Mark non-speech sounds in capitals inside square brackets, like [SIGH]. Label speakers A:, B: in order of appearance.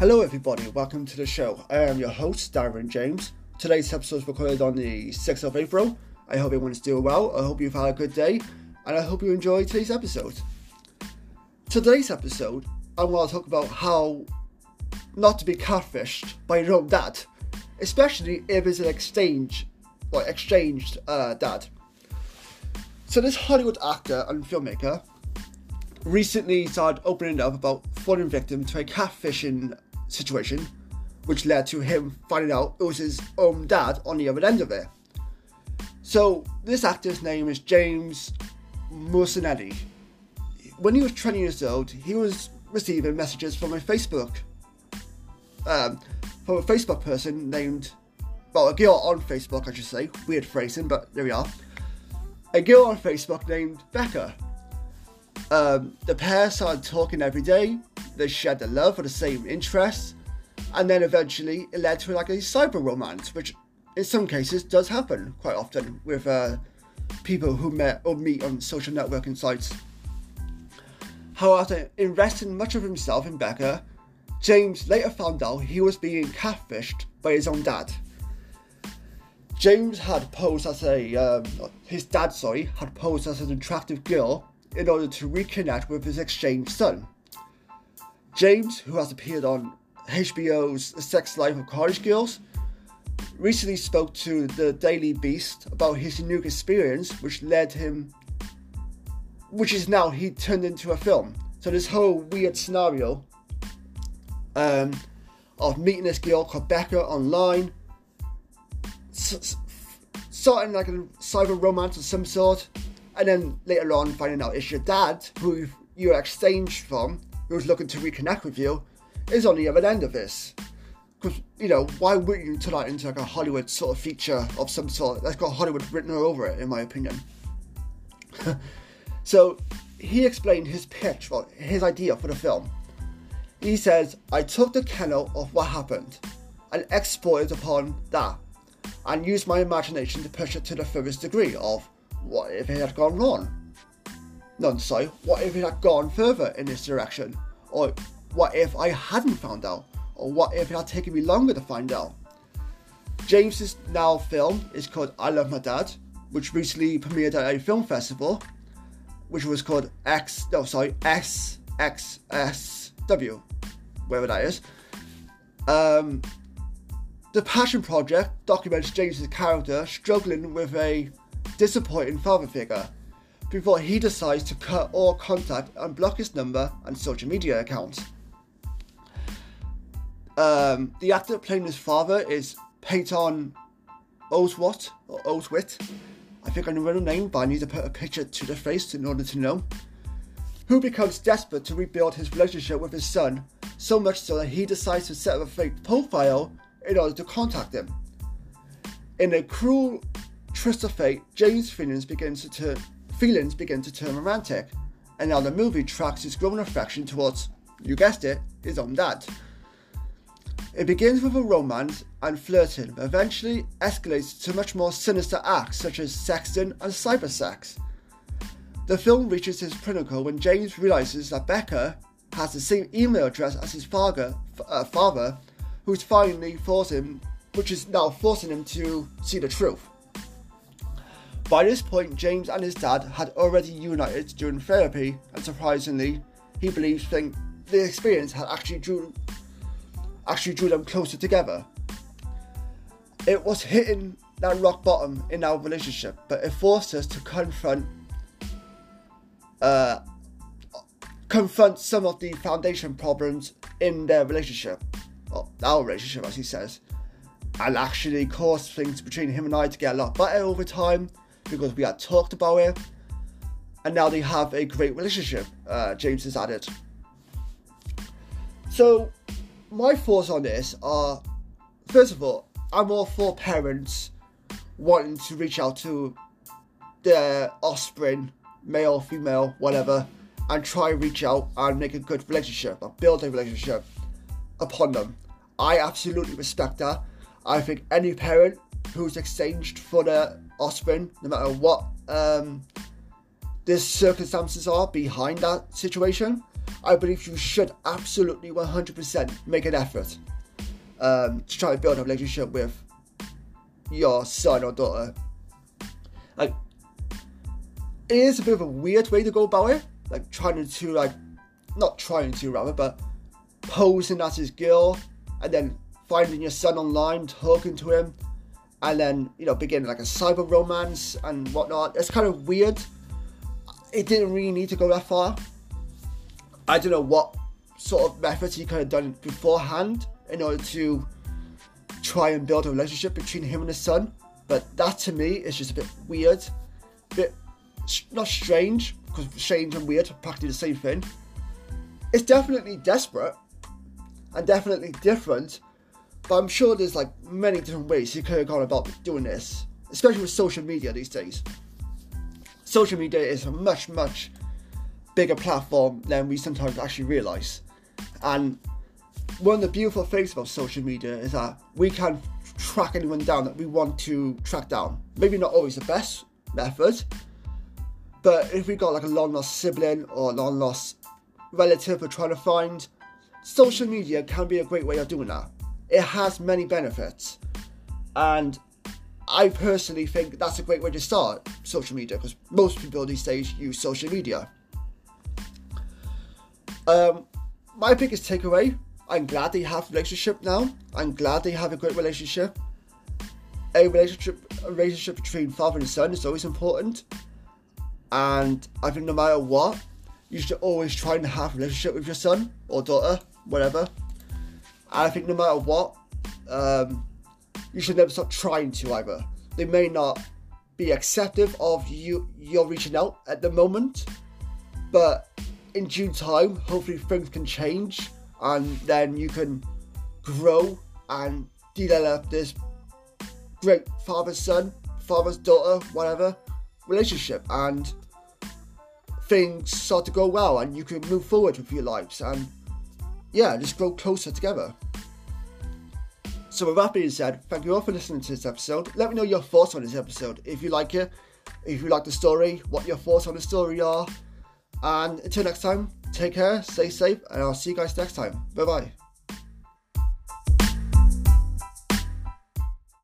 A: Hello, everybody. Welcome to the show. I am your host, Darren James. Today's episode is recorded on the 6th of April. I hope everyone's doing well. I hope you've had a good day, and I hope you enjoy today's episode. Today's episode, I want to talk about how not to be catfished by your own dad, especially if it's an exchange, or exchanged uh, dad. So, this Hollywood actor and filmmaker recently started opening up about falling victim to a catfishing situation, which led to him finding out it was his own dad on the other end of it. So, this actor's name is James Morosini. When he was 20 years old, he was receiving messages from a Facebook, um, from a Facebook person named, well, a girl on Facebook, I should say. Weird phrasing, but there we are. A girl on Facebook named Becca. Um, the pair started talking every day. They shared the love for the same interests, and then eventually it led to like a cyber romance, which in some cases does happen quite often with uh, people who met or meet on social networking sites. However, investing much of himself in Becca, James later found out he was being catfished by his own dad. James had posed as a um, his dad, sorry, had posed as an attractive girl in order to reconnect with his estranged son. James, who has appeared on HBO's Sex Life of College Girls, recently spoke to the Daily Beast about his unique experience, which led him, which is now he turned into a film. So this whole weird scenario um, of meeting this girl called Becca online, starting like a cyber romance of some sort, and then later on finding out it's your dad who you exchanged from, who's looking to reconnect with you, is on the other end of this. Because, you know, why wouldn't you turn that into like a Hollywood sort of feature of some sort that's got Hollywood written all over it, in my opinion? [LAUGHS] so, he explained his pitch, well, his idea for the film. He says, I took the kernel of what happened and exported upon that and used my imagination to push it to the furthest degree of what if it had gone wrong? No, so, what if it had gone further in this direction? Or what if I hadn't found out? Or what if it had taken me longer to find out? James's now film is called I Love My Dad, which recently premiered at a film festival, which was called X, no, sorry, SXSW, wherever that is. Um, the Passion Project documents James's character struggling with a disappointing father figure before he decides to cut all contact and block his number and social media accounts. Um, the actor playing his father is Peyton Oswalt or Oswit. I think I know the name, but I need to put a picture to the face in order to know. Who becomes desperate to rebuild his relationship with his son, so much so that he decides to set up a fake profile in order to contact him. In a cruel twist of fate, James' feelings begin to turn feelings begin to turn romantic, and now the movie tracks his growing affection towards, you guessed it, his own dad. It begins with a romance and flirting, but eventually escalates to much more sinister acts such as sexting and cybersex. The film reaches its pinnacle when James realizes that Becca has the same email address as his father, uh, father, who's finally him, which is now forcing him to see the truth. By this point, James and his dad had already united during therapy, and surprisingly, he believes think the experience had actually drew actually drew them closer together. It was hitting that rock bottom in our relationship, but it forced us to confront uh, confront some of the foundation problems in their relationship, our relationship, as he says, and actually caused things between him and I to get a lot better over time because we had talked about it, and now they have a great relationship. Uh, James has added. So, my thoughts on this are first of all, I'm all for parents wanting to reach out to their offspring, male, female, whatever, and try reach out and make a good relationship or build a relationship upon them. I absolutely respect that. I think any parent who's exchanged for their offspring, no matter what um, the circumstances are behind that situation. I believe you should absolutely 100% make an effort um, to try to build a relationship with your son or daughter. Like, it is a bit of a weird way to go about it. Like, trying to, like, not trying to, rather, but posing as his girl and then finding your son online, talking to him, and then, you know, begin like a cyber romance and whatnot. It's kind of weird. It didn't really need to go that far. I don't know what sort of methods he could have done beforehand in order to try and build a relationship between him and his son. But that to me is just a bit weird, a bit not strange because strange and weird are practically the same thing. It's definitely desperate and definitely different, but I'm sure there's like many different ways you could have gone about doing this, especially with social media these days. Social media is a much much bigger platform than we sometimes actually realise, and one of the beautiful things about social media is that we can track anyone down that we want to track down. Maybe not always the best method, but if we got like a long lost sibling or a long lost relative we're trying to find, social media can be a great way of doing that. It has many benefits, and I personally think that's a great way to start social media because most people these days use social media. Um, my biggest takeaway I'm glad they have relationship now. I'm glad they have a great relationship. A relationship, a relationship between father and son is always important. And I think no matter what, you should always try and have a relationship with your son or daughter, whatever. And I think no matter what, um, you should never stop trying to either. They may not be acceptive of you you're reaching out at the moment, but in due time, hopefully things can change and then you can grow and develop this great father son, father's daughter, whatever relationship, and things start to go well, and you can move forward with your lives, and yeah, just grow closer together. So, with that being said, thank you all for listening to this episode. Let me know your thoughts on this episode. If you like it, if you like the story, what your thoughts on the story are. And until next time, take care, stay safe, and I'll see you guys next time. Bye bye.